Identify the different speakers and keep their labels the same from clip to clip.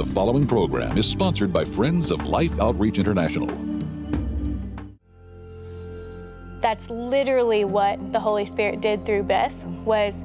Speaker 1: The following program is sponsored by Friends of Life Outreach International.
Speaker 2: That's literally what the Holy Spirit did through Beth was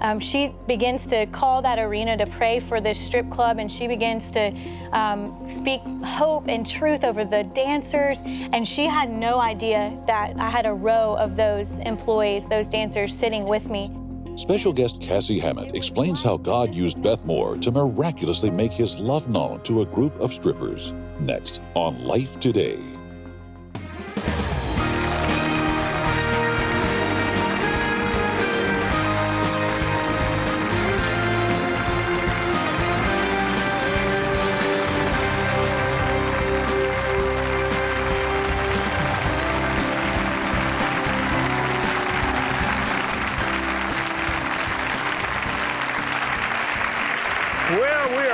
Speaker 2: um, she begins to call that arena to pray for this strip club and she begins to um, speak hope and truth over the dancers and she had no idea that i had a row of those employees those dancers sitting with me
Speaker 1: Special guest Cassie Hammett explains how God used Beth Moore to miraculously make his love known to a group of strippers. Next on Life Today.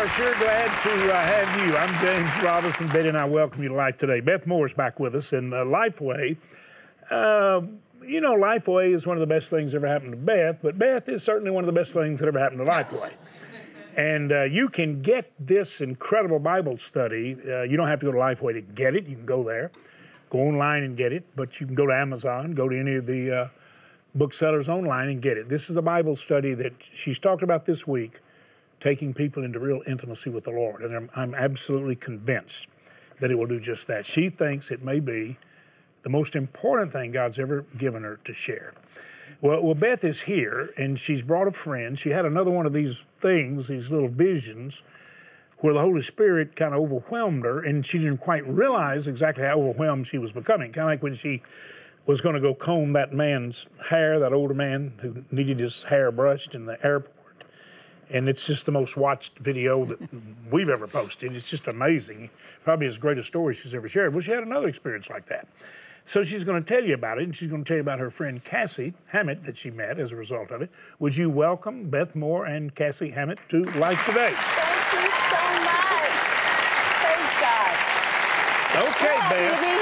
Speaker 3: Are sure glad to uh, have you. I'm James Robison. Betty and I welcome you to Life Today. Beth Moore is back with us in uh, Lifeway. Uh, you know, Lifeway is one of the best things that ever happened to Beth, but Beth is certainly one of the best things that ever happened to Lifeway. And uh, you can get this incredible Bible study. Uh, you don't have to go to Lifeway to get it. You can go there, go online and get it, but you can go to Amazon, go to any of the uh, booksellers online and get it. This is a Bible study that she's talked about this week taking people into real intimacy with the Lord. And I'm, I'm, absolutely convinced that it will do just that. She thinks it may be the most important thing God's ever given her to share. Well, well, Beth is here, and she's brought a friend. She had another one of these things, these little visions, where the Holy Spirit kind of overwhelmed her, and she didn't quite realize exactly how overwhelmed she was becoming. Kind of like when she was going to go comb that man's hair, that older man who needed his hair brushed in the airport and it's just the most watched video that we've ever posted. It's just amazing. Probably as great a story she's ever shared. Well, she had another experience like that. So she's going to tell you about it, and she's going to tell you about her friend Cassie Hammett that she met as a result of it. Would you welcome Beth Moore and Cassie Hammett to Life Today?
Speaker 4: Thank you so much. Praise God.
Speaker 3: Okay,
Speaker 4: Happy to
Speaker 3: Beth.
Speaker 4: be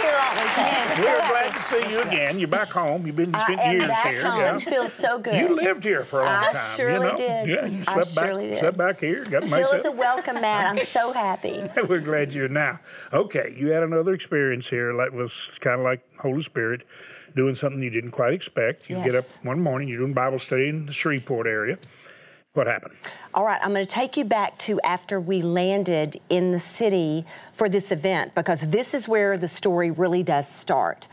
Speaker 4: here, aren't we, Cassie?
Speaker 3: We're glad to see you again. You're back home. You've been
Speaker 4: I
Speaker 3: spent
Speaker 4: am
Speaker 3: years
Speaker 4: back
Speaker 3: here.
Speaker 4: home.
Speaker 3: Yeah.
Speaker 4: Feels so good.
Speaker 3: You lived here for a long
Speaker 4: I
Speaker 3: time.
Speaker 4: surely
Speaker 3: you know?
Speaker 4: did.
Speaker 3: Yeah, you
Speaker 4: I
Speaker 3: slept back,
Speaker 4: surely did.
Speaker 3: slept back here. Got
Speaker 4: Still a welcome mat. I'm so happy.
Speaker 3: We're glad you're now. Okay, you had another experience here that was kind of like Holy Spirit doing something you didn't quite expect. You get up one morning, you're doing Bible study in the Shreveport area. What happened?
Speaker 4: All right, I'm going to take you back to after we landed in the city for this event because this is where the story really does start.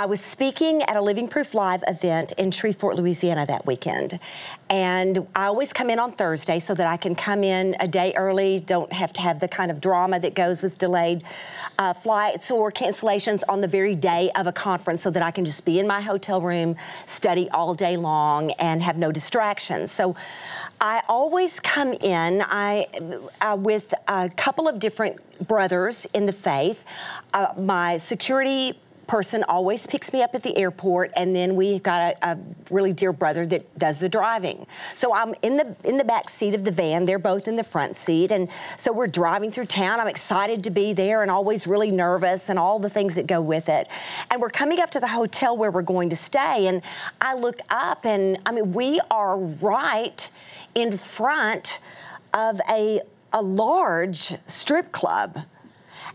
Speaker 4: I was speaking at a Living Proof Live event in Shreveport, Louisiana that weekend. And I always come in on Thursday so that I can come in a day early, don't have to have the kind of drama that goes with delayed uh, flights or cancellations on the very day of a conference so that I can just be in my hotel room, study all day long, and have no distractions. So I always come in I, uh, with a couple of different brothers in the faith. Uh, my security person always picks me up at the airport and then we got a, a really dear brother that does the driving. So i'm in the in the back seat of the van. They're both in the front seat and so we're driving through town. I'm excited to be there and always really nervous and all the things that go with it. And we're coming up to the hotel where we're going to stay and i look up and i mean we are right in front of a a large strip club.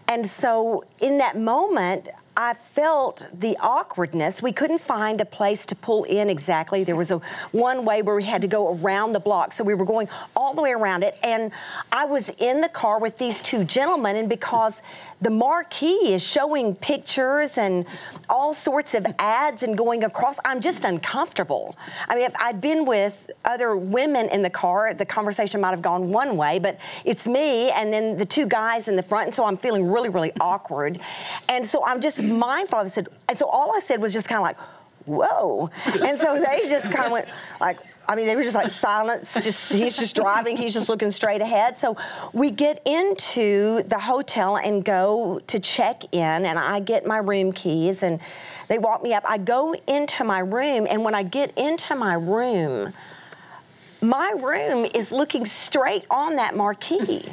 Speaker 4: And so in that moment, I felt the awkwardness. We couldn't find a place to pull in exactly. There was a one way where we had to go around the block. So we were going all the way around it. And I was in the car with these two gentlemen, and because the marquee is showing pictures and all sorts of ads and going across, I'm just uncomfortable. I mean, if I'd been with other women in the car, the conversation might have gone one way, but it's me and then the two guys in the front, and so I'm feeling really, really awkward. And so I'm just mindful. I said, and so all I said was just kind of like, whoa. And so they just kind of went like, I mean, they were just like silence. Just he's just driving. He's just looking straight ahead. So we get into the hotel and go to check in, and I get my room keys, and they walk me up. I go into my room, and when I get into my room, my room is looking straight on that marquee.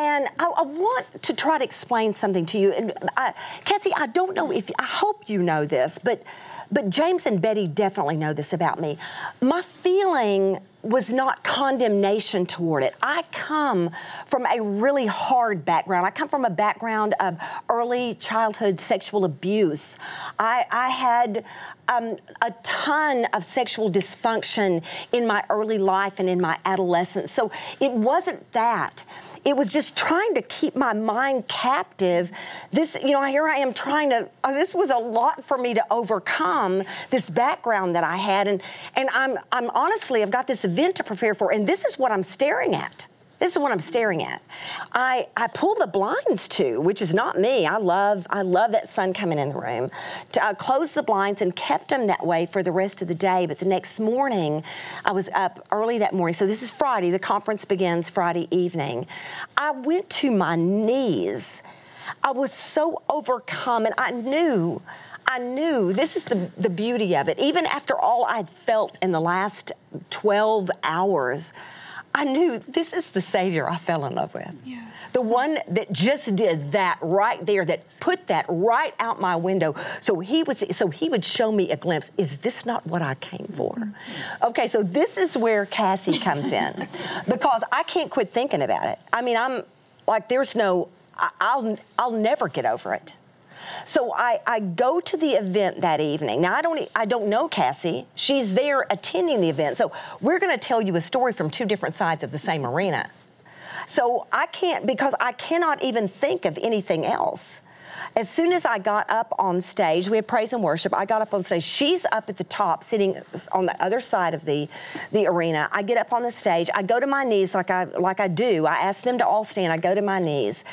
Speaker 4: And I, I want to try to explain something to you. And I, Cassie, I don't know if I hope you know this, but but James and Betty definitely know this about me. My feeling was not condemnation toward it. I come from a really hard background. I come from a background of early childhood sexual abuse. I, I had um, a ton of sexual dysfunction in my early life and in my adolescence. So it wasn't that it was just trying to keep my mind captive. This, you know, here I am trying to. Oh, this was a lot for me to overcome this background that I had, and and I'm I'm honestly I've got this event to prepare for, and this is what I'm staring at. This is what I'm staring at. I, I pull the blinds to, which is not me. I love I love that sun coming in the room. I closed the blinds and kept them that way for the rest of the day. But the next morning, I was up early that morning. So this is Friday. The conference begins Friday evening. I went to my knees. I was so overcome, and I knew. I knew this is the, the beauty of it. Even after all I'd felt in the last 12 hours, I knew this is the Savior I fell in love with. Yeah. The one that just did that right there, that put that right out my window. So he was so he would show me a glimpse. Is this not what I came for? Mm-hmm. Okay, so this is where Cassie comes in. because I can't quit thinking about it. I mean, I'm like there's no I, I'll I'll never get over it. So I, I go to the event that evening. Now I don't I don't know Cassie. She's there attending the event. So we're going to tell you a story from two different sides of the same arena. So I can't because I cannot even think of anything else. As soon as I got up on stage, we had praise and worship. I got up on stage. She's up at the top, sitting on the other side of the, the arena. I get up on the stage. I go to my knees like I like I do. I ask them to all stand. I go to my knees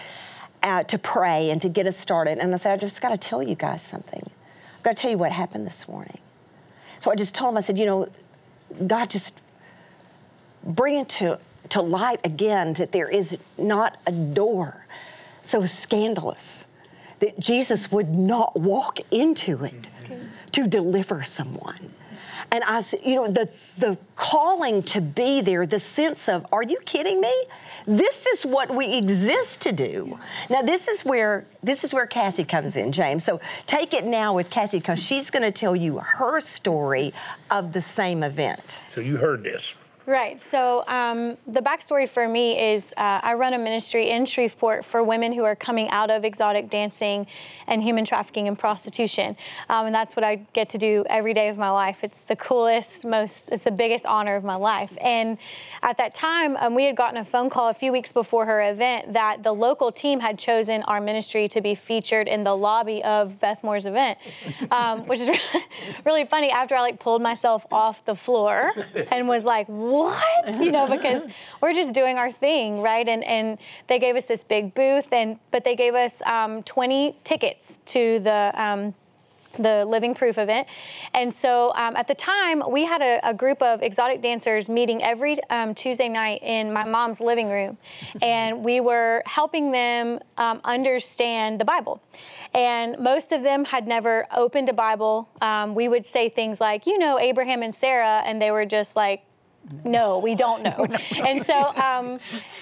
Speaker 4: uh, to pray and to get us started. And I said, I just got to tell you guys something. I've got to tell you what happened this morning. So I just told him, I said, you know, God just bring it to, to light again that there is not a door so scandalous that Jesus would not walk into it to deliver someone. And I you know, the, the calling to be there, the sense of, are you kidding me? This is what we exist to do. Now this is where this is where Cassie comes in, James. So take it now with Cassie because she's going to tell you her story of the same event.
Speaker 3: So you heard this.
Speaker 2: Right. So um, the backstory for me is uh, I run a ministry in Shreveport for women who are coming out of exotic dancing and human trafficking and prostitution, um, and that's what I get to do every day of my life. It's the coolest, most, it's the biggest honor of my life. And at that time, um, we had gotten a phone call a few weeks before her event that the local team had chosen our ministry to be featured in the lobby of Beth Moore's event, um, which is really funny. After I like pulled myself off the floor and was like what? You know, because we're just doing our thing, right? And and they gave us this big booth, and but they gave us um, 20 tickets to the. Um, the Living Proof event. And so um, at the time, we had a, a, group of exotic dancers meeting every um, Tuesday night in my mom's living room. and we were helping them um, understand the Bible. And most of them had never opened a Bible. Um, we would say things like, you know, Abraham and Sarah, and they were just like, no, we don't know. and so um,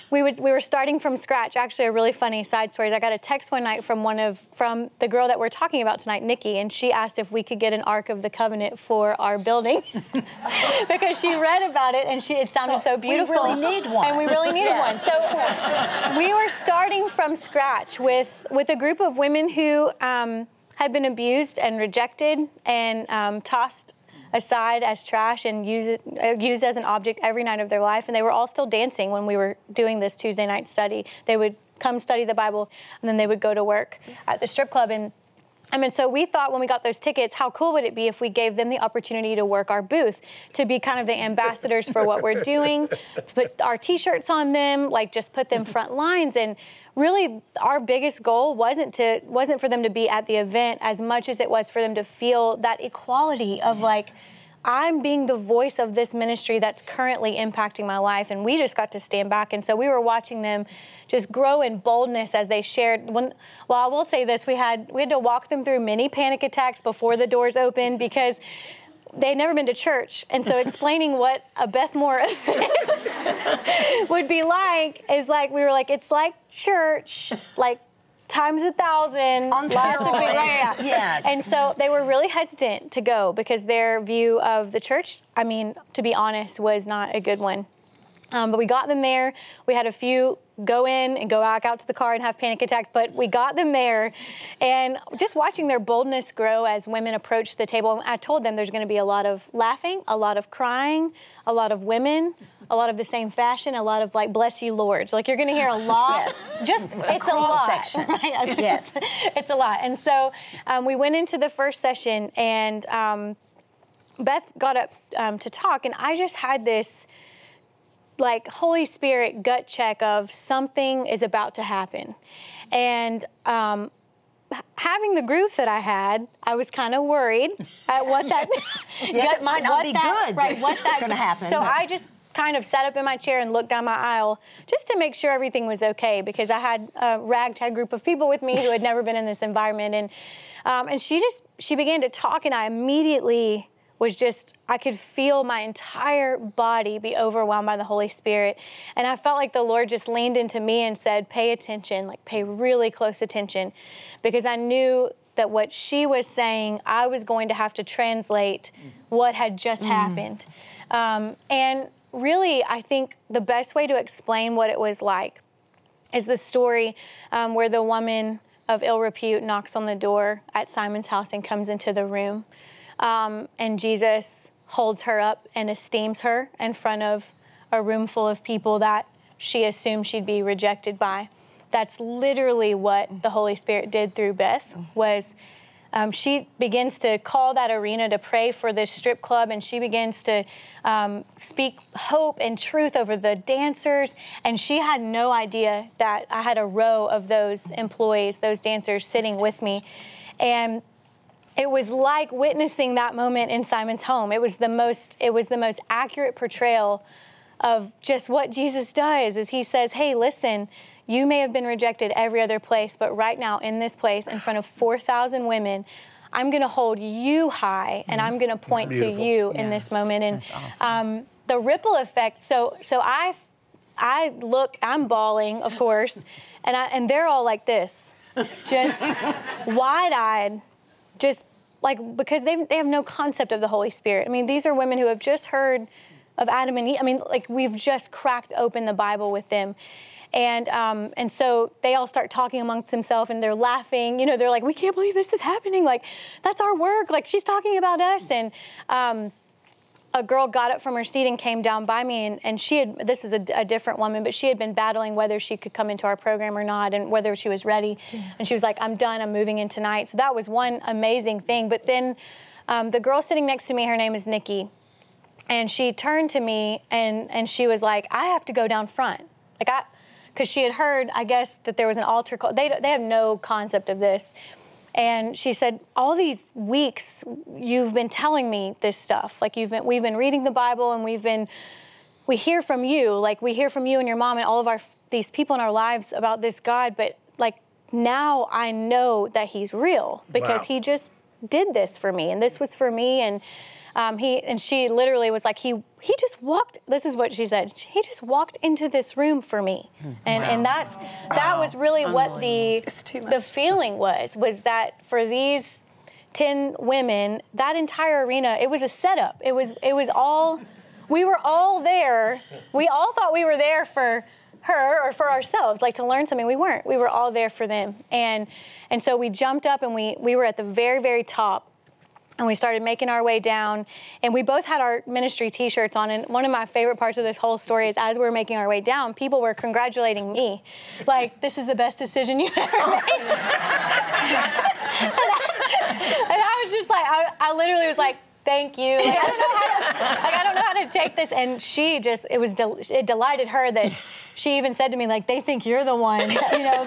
Speaker 2: we would we were starting from scratch. Actually, a really funny side story I got a text one night from one of from the girl that we're talking about tonight, Nikki, and she asked if we could get an Ark of the Covenant for our building because she read about it and she it sounded so beautiful.
Speaker 4: We really need one,
Speaker 2: and we really needed yes. one. So we were starting from scratch with with a group of women who. Um, had been abused and rejected and um, tossed aside as trash and use it, uh, used as an object every night of their life. And they were all still dancing when we were doing this Tuesday night study. They would come study the Bible and then they would go to work yes. at the strip club. And I mean, so we thought when we got those tickets, how cool would it be if we gave them the opportunity to work our booth, to be kind of the ambassadors for what we're doing, put our T-shirts on them, like just put them front lines, and really our biggest goal wasn't to wasn't for them to be at the event as much as it was for them to feel that equality of yes. like I'm being the voice of this ministry that's currently impacting my life. And we just got to stand back. And so we were watching them just grow in boldness as they shared. When, well, I will say this: we had we had to walk them through many panic attacks before the doors opened because they'd never been to church. And so explaining what a Beth Moore event would be like is like, we were like, it's like church, like times a thousand.
Speaker 4: On
Speaker 2: lots of big- yeah.
Speaker 4: Yes.
Speaker 2: And so they were really hesitant to go because their view of the church, I mean, to be honest, was not a good one. Um, but we got them there. We had a few go in and go back out to the car and have panic attacks, but we got them there. And just watching their boldness grow as women approached the table, I told them there's going to be a lot of laughing, a lot of crying, a lot of women, a lot of the same fashion, a lot of like, bless you, lords. Like you're going to hear a lot.
Speaker 4: Yes.
Speaker 2: Just, it's a lot.
Speaker 4: cross-section.
Speaker 2: right?
Speaker 4: Yes.
Speaker 2: it's a lot. And so um, we went into the first session and um, Beth got up um, to talk, and I just had this like Holy Spirit gut check of something is about to happen. And um, having the group that I had, I was kind of worried at what that
Speaker 4: Yes, it might not be
Speaker 2: that-
Speaker 4: good
Speaker 2: Right, what that
Speaker 4: gonna happen.
Speaker 2: So I just kind of sat up in my chair and looked down my aisle just to make sure everything was okay because I had a ragtag group of people with me who had never been in this environment. And um, and she just she began to talk and I immediately was just I could feel my entire body be overwhelmed by the Holy Spirit. And I felt like the Lord just leaned into me and said pay attention like pay really close attention. Because I knew that what she was saying I was going to have to translate what had just happened. Um, and really, I think the best way to explain what it was like is the story um, where the woman of ill repute knocks on the door at Simon's house and comes into the room. Um, and Jesus holds her up and esteems her in front of a room full of people that she assumed she'd be rejected by. That's literally what the Holy Spirit did through Beth was um, she begins to call that arena to pray for this strip club and she begins to um, speak hope and truth over the dancers. And she had no idea that i had a row of those employees those dancers sitting with me. And it was like witnessing that moment in simon's home. It was the most it was the most accurate portrayal of just what jesus does is he says hey listen you may have been rejected every other place, but right now in this place, in front of 4,000 women, I'm going to hold you high and I'm going to point to you in this moment. And um, the ripple effect. So, so I, I look. I'm bawling, of course, and I, and they're all like this, just wide-eyed, just like because they they have no concept of the Holy Spirit. I mean, these are women who have just heard of Adam and Eve. I mean, like we've just cracked open the Bible with them. And um, and so they all start talking amongst themselves and they're laughing. You know, they're like, "We can't believe this is happening! Like, that's our work! Like, she's talking about us!" And um, a girl got up from her seat and came down by me, and, and she had this is a, a different woman, but she had been battling whether she could come into our program or not, and whether she was ready. And she was like, "I'm done. I'm moving in tonight." So that was one amazing thing. But then um, the girl sitting next to me, her name is Nikki, and she turned to me and and she was like, "I have to go down front." Like I, because she had heard, I guess, that there was an altar call. They they have no concept of this. And she said, all these weeks you've been telling me this stuff. Like you've been, we've been reading the Bible and we've been, we hear from you. Like we hear from you and your mom and all of our these people in our lives about this God. But like now I know that He's real because
Speaker 3: Wow.
Speaker 2: He just did this for me, and this was for me. And um, he and she literally was like, he he just walked. This is what she said. He just walked into this room for me, and and that's that was really what the the feeling was was that for these. 10 women that entire arena it was a setup it was it was all we were all there we all thought we were there for her or for ourselves like to learn something. We weren't. We were all there for them. And and so we jumped up and we we were at the very very top. And we started making our way down. And we both had our ministry t-shirts on. And one of my favorite parts of this whole story is as we were making our way down people were congratulating me. Like this is the best decision you ever made. And I was just like, I, I literally was like, thank you. Like, I don't know how to, like, I don't know how to take this. And she just, it was, del- it delighted her that she even said to me, like, they think you're the one, you know.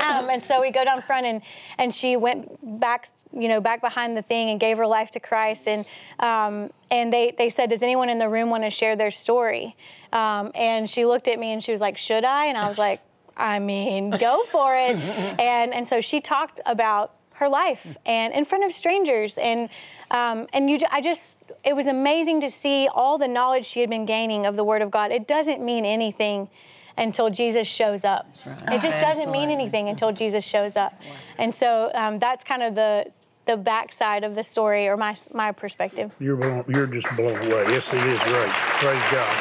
Speaker 2: um, and so we go down front, and and she went back, you know, back behind the thing and gave her life to Christ. And um, and they they said, does anyone in the room want to share their story? Um, and she looked at me and she was like, should I? And I was like. I mean, go for it. and and so she talked about her life and in front of strangers and um, and you I just it was amazing to see all the knowledge she had been gaining of the Word of God. It doesn't mean anything until Jesus shows up. It just doesn't mean anything until Jesus shows up. And so um, that's kind of the the backside of the story or my my perspective.
Speaker 3: You're blown, you're just blown away. Yes, it is great. Praise God.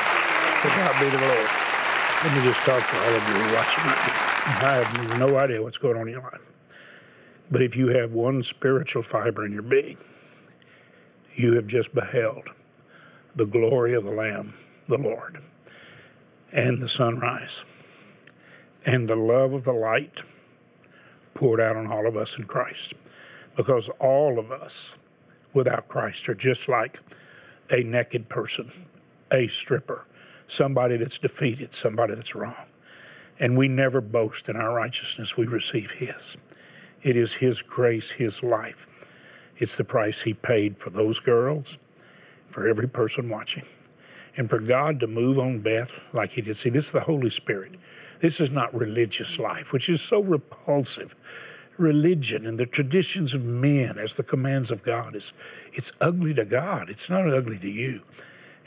Speaker 3: To God be the glory. Let me just talk to all of you watching. I have no idea what's going on in your life. But if you have one spiritual fiber in your being, you have just beheld the glory of the Lamb, the Lord, and the sunrise, and the love of the light poured out on all of us in Christ. Because all of us without Christ are just like a naked person, a stripper, somebody that's defeated, somebody that's wrong. And we never boast in our righteousness, we receive His. It is His grace, His life. It's the price He paid for those girls, for every person watching. And for God to move on Beth like He did. See, this is the Holy Spirit. This is not religious life, which is so repulsive. Religion and the traditions of men as the commands of God is it's ugly to God. It's not ugly to you.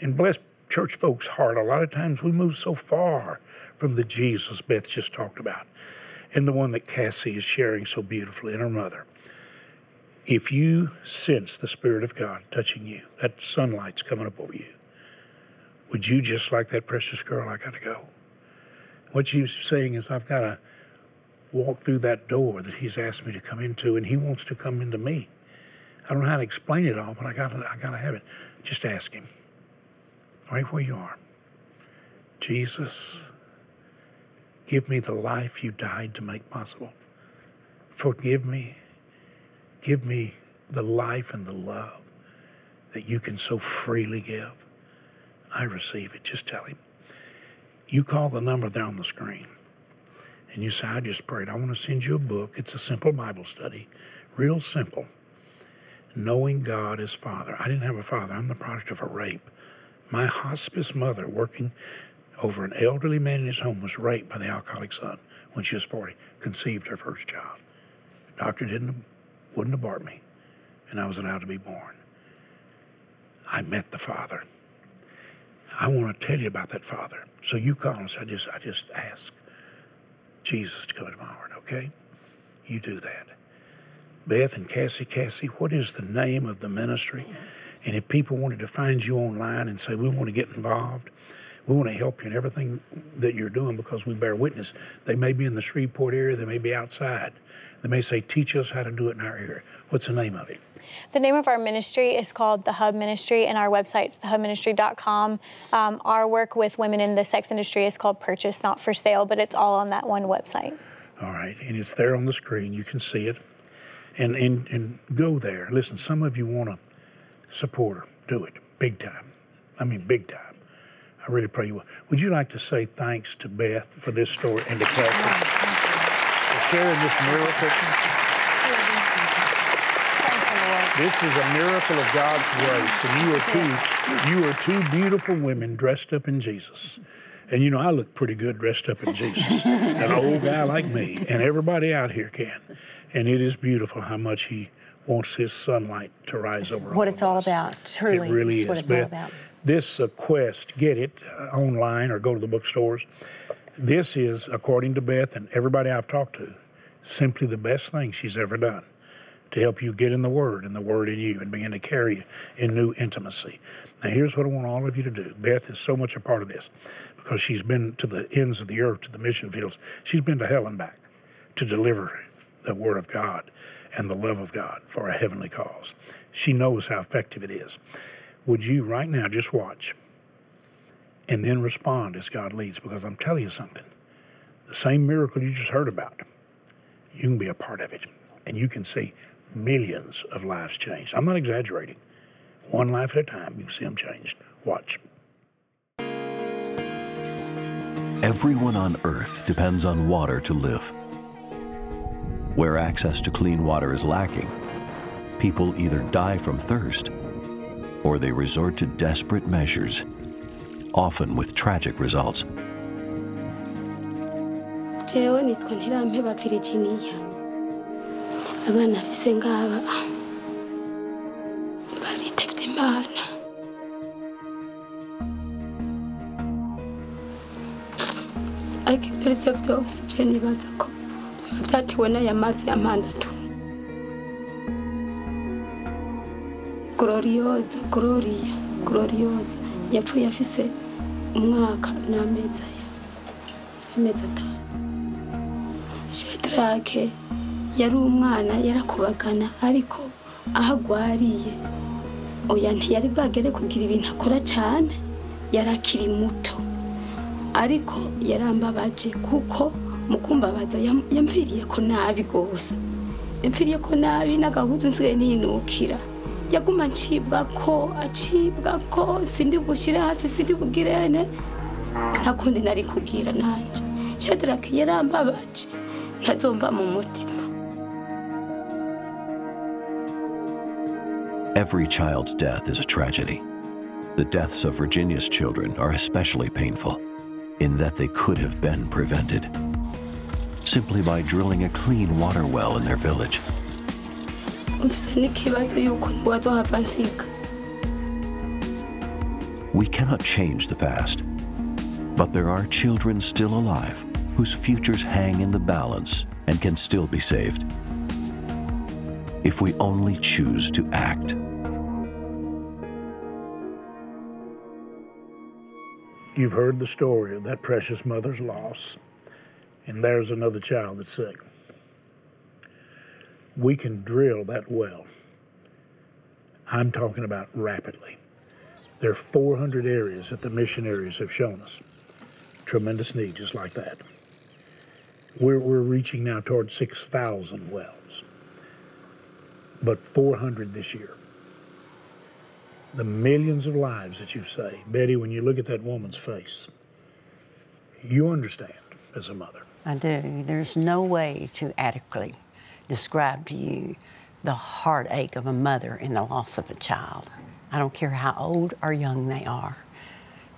Speaker 3: And bless church folks' heart, a lot of times we move so far from the Jesus Beth just talked about and the one that Cassie is sharing so beautifully and her mother. If you sense the Spirit of God touching you, that sunlight's coming up over you, would you just like that precious girl, I got to go? What she's saying is, I've got to walk through that door that he's asked me to come into, and he wants to come into me. I don't know how to explain it all, but I got I got to have it. Just ask him, right where you are. Jesus, give me the life you died to make possible. Forgive me. Give me the life and the love that you can so freely give. I receive it. Just tell him. You call the number there on the screen and you say, I just prayed. I want to send you a book. It's a simple Bible study, real simple. Knowing God as Father. I didn't have a father, I'm the product of a rape. My hospice mother, working over an elderly man in his home, was raped by the alcoholic son when she was 40, conceived her first child. The doctor didn't, wouldn't abort me, and I was allowed to be born. I met the Father. I want to tell you about that Father. So you call say, I just, I just ask Jesus to come into my heart, okay? You do that. Beth and Cassie, Cassie, what is the name of the ministry? And if people wanted to find you online and say, we want to get involved, we want to help you in everything that you're doing because we bear witness. They may be in the Shreveport area, they may be outside. They may say, teach us how to do it in our area. What's the name of it?
Speaker 2: The name of our ministry is called The Hub Ministry, and our website's thehubministry.com. Um, our work with women in the sex industry is called Purchase Not for Sale, but it's all on that one website.
Speaker 3: All right, and it's there on the screen. You can see it. And, and, and go there. Listen, some of you want to support her. Do it. Big time. I mean, big time. I really pray you will. Would you like to say thanks to Beth for this story and to Cassie for sharing this miracle? This is a miracle of God's grace, and you are two, you are two beautiful women dressed up in Jesus. And you know, I look pretty good dressed up in Jesus. An old guy like me, and everybody out here can. And it is beautiful how much He wants His sunlight to rise over
Speaker 4: what
Speaker 3: all
Speaker 4: it's all
Speaker 3: us.
Speaker 4: about. Truly,
Speaker 3: it really is.
Speaker 4: what it's
Speaker 3: Beth,
Speaker 4: all about.
Speaker 3: This uh, quest, get it uh, online or go to the bookstores. This is, according to Beth and everybody I've talked to, simply the best thing she's ever done to help you get in the Word and the Word in you and begin to carry you in new intimacy. Now, here's what I want all of you to do. Beth is so much a part of this because she's been to the ends of the earth, to the mission fields. She's been to hell and back to deliver the Word of God and the love of God for a heavenly cause. She knows how effective it is. Would you right now just watch and then respond as God leads? Because I'm telling you something. The same miracle you just heard about, you can be a part of it. And you can see millions of lives changed. I'm not exaggerating. One life at a time, you see them changed. Watch.
Speaker 5: Everyone on Earth depends on water to live. Where access to clean water is lacking, people either die from thirst or they resort to desperate measures, often with tragic results.
Speaker 6: jewe nitwa ntirampeba virginia. Abana bise ngaba baritavye imana. Ibyo ari byo byose je nibaza ko y'amandatu gororiyoza gororiya gororiyoza yapfuye afise umwaka n'amezi aya amezi atanu. Shadarake yari umwana yarakubagana ariko aho agwariye oya ntiyari bwagere kugira ibintu akora cyane yari akiri muto. Ariko yarambabaje kuko mu kumbabaza yam- yamviriye ko nabi rwose. Yamviriye ko nabi n'agahuzu nsigaye ninukira. Yaguma acibwa ko acibwa ko sindi hasi sindi bugirene nari kugira nanjye yarambabaje ntazomva mu mutima
Speaker 5: Every child's death is a tragedy. The deaths of Virginia's children are especially painful in that they could have been prevented simply by drilling a clean water well in their village. We cannot change the past, but there are children still alive whose futures hang in the balance and can still be saved. If we only choose to act.
Speaker 3: You've heard the story of that precious mother's loss, and there's another child that's sick. We can drill that well. I'm talking about rapidly. There are 400 areas that the missionaries have shown us. Tremendous need, just like that. We're, we're reaching now toward 6,000 wells, but 400 this year the millions of lives that you've saved. Betty, when you look at that woman's face, you understand as a mother.
Speaker 7: I do. There's no way to adequately describe to you the heartache of a mother in the loss of a child. I don't care how old or young they are.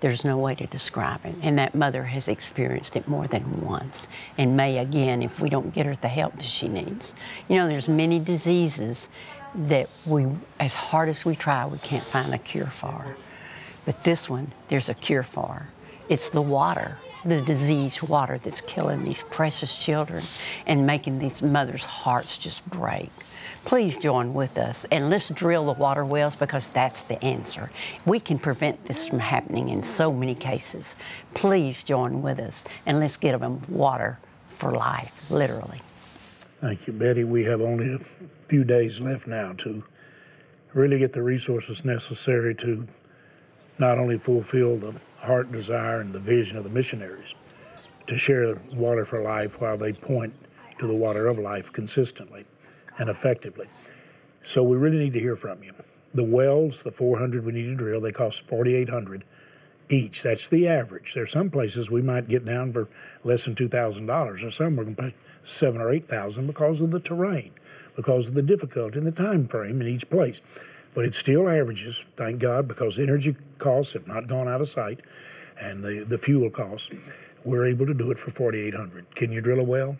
Speaker 7: There's no way to describe it. And that mother has experienced it more than once and may again if we don't get her the help that she needs. You know, there's many diseases that we, as hard as we try, we can't find a cure for. But this one, there's a cure for. It's the water, the diseased water that's killing these precious children and making these mothers' hearts just break. Please join with us and let's drill the water wells because that's the answer. We can prevent this from happening in so many cases. Please join with us and let's get them water for life, literally.
Speaker 3: Thank you, Betty. We have only a few days left now to really get the resources necessary to not only fulfill the heart desire and the vision of the missionaries to share water for life while they point to the water of life consistently and effectively. So we really need to hear from you. The wells, the 400 we need to drill, they cost 4,800 each. That's the average. There are some places we might get down for less than two thousand dollars, or some we're going to pay seven or eight thousand because of the terrain, because of the difficulty and the time frame in each place. But it still averages, thank God, because energy costs have not gone out of sight, and the the fuel costs. We're able to do it for 4,800. Can you drill a well?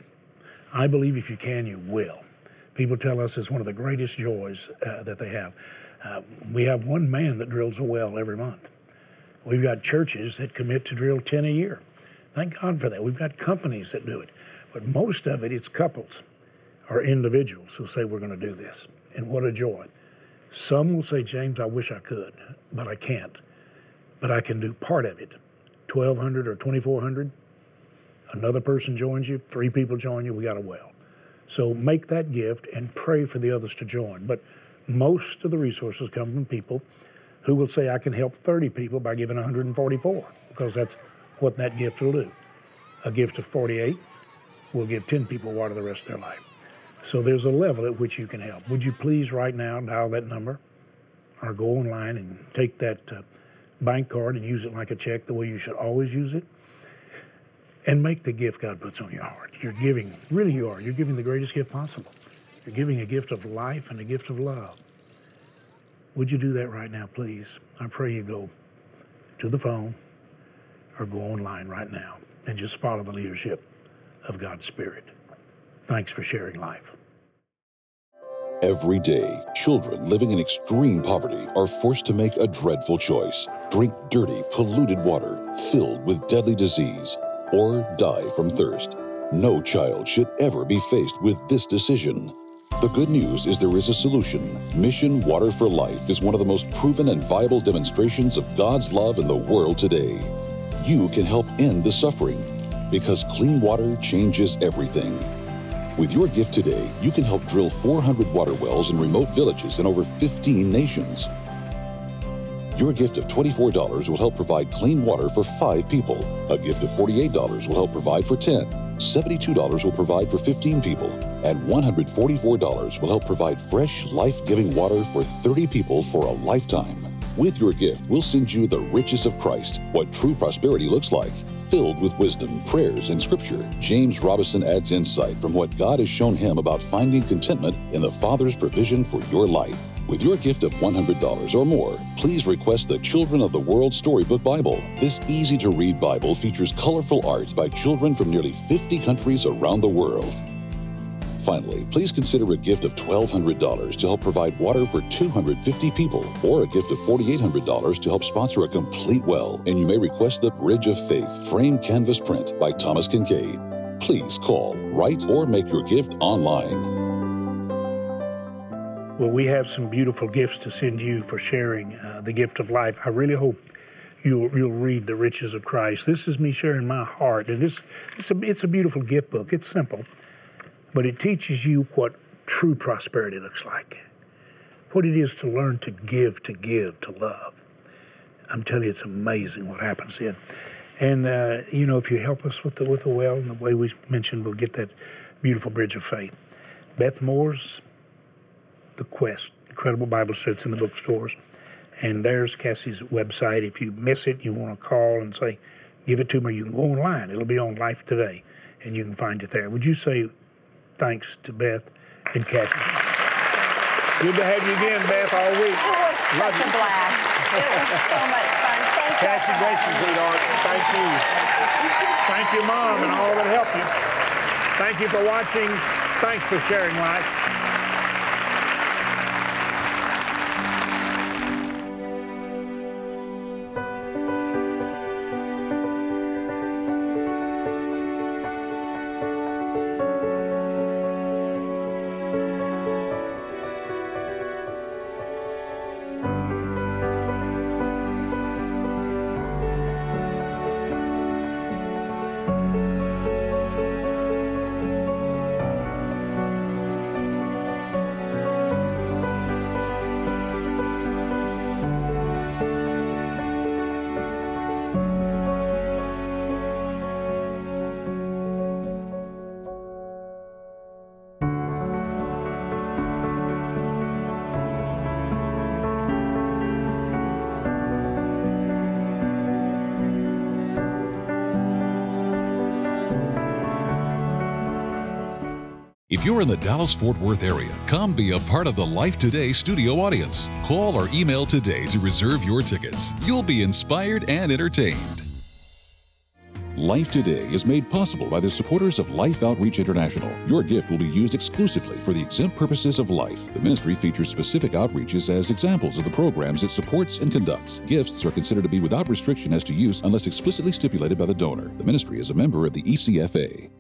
Speaker 3: I believe if you can, you will. People tell us it's one of the greatest joys uh, that they have. Uh, we have one man that drills a well every month. We've got churches that commit to drill 10 a year. Thank God for that. We've got companies that do it. But most of it, it's couples or individuals who say, We're going to do this. And what a joy. Some will say, James, I wish I could, but I can't. But I can do part of it 1,200 or 2,400. Another person joins you, three people join you, we got a well. So make that gift and pray for the others to join. But most of the resources come from people who will say, I can help 30 people by giving 144, because that's what that gift will do. A gift of 48 will give 10 people water the rest of their life. So there's a level at which you can help. Would you please right now dial that number or go online and take that uh, bank card and use it like a check the way you should always use it? And make the gift God puts on your heart. You're giving, really, you are. You're giving the greatest gift possible. You're giving a gift of life and a gift of love. Would you do that right now, please? I pray you go to the phone or go online right now and just follow the leadership of God's Spirit. Thanks for sharing life.
Speaker 1: Every day, children living in extreme poverty are forced to make a dreadful choice drink dirty, polluted water filled with deadly disease. or die from thirst. No child should ever be faced with this decision. The good news is there is a solution. Mission Water for Life is one of the most proven and viable demonstrations of God's love in the world today. You can help end the suffering because clean water changes everything. With your gift today, you can help drill 400 water wells in remote villages in over 15 nations. Your gift of $24 will help provide clean water for five people. A gift of $48 will help provide for 10. $72 will provide for 15 people. And $144 will help provide fresh, life giving water for 30 people for a lifetime. With your gift, we'll send you the riches of Christ, what true prosperity looks like, filled with wisdom, prayers, and scripture. James Robison adds insight from what God has shown him about finding contentment in the Father's provision for your life. With your gift of $100 or more, please request the Children of the World Storybook Bible. This easy to read Bible features colorful art by children from nearly 50 countries around the world. Finally, please consider a gift of $1,200 to help provide water for 250 people, or a gift of $4,800 to help sponsor a complete well. And you may request the Bridge of Faith framed canvas print by Thomas Kinkade. Please call, write, or make your gift online.
Speaker 3: Well, we have some beautiful gifts to send you for sharing uh, the gift of life. I really hope you'll you'll read the riches of Christ. This is me sharing my heart, and this it's a, it's a beautiful gift book. It's simple but it teaches you what true prosperity looks like, what it is to learn to give, to give, to love. I'm telling you, it's amazing what happens then. And uh, you know, if you help us with the with the well and the way we mentioned, we'll get that beautiful bridge of faith. Beth Moore's The Quest, incredible Bible sets in the bookstores. And there's Cassie's website. If you miss it, you want to call and say, give it to me, you can go online. It'll be on Life Today, and you can find it there. Would you say thanks to Beth and Cassie. Good to have you again, Beth, all week.
Speaker 4: Oh, it was Love such you. a blast. It was so much fun. Thank you.
Speaker 3: Cassie Grayson, sweetheart. Thank you. Thank you, Mom, and all that helped you. Thank you for watching. Thanks for sharing life.
Speaker 1: If you're in the Dallas Fort Worth area, come be a part of the Life Today studio audience. Call or email today to reserve your tickets. You'll be inspired and entertained. Life Today is made possible by the supporters of Life Outreach International. Your gift will be used exclusively for the exempt purposes of life. The ministry features specific outreaches as examples of the programs it supports and conducts. Gifts are considered to be without restriction as to use unless explicitly stipulated by the donor. The ministry is a member of the ECFA.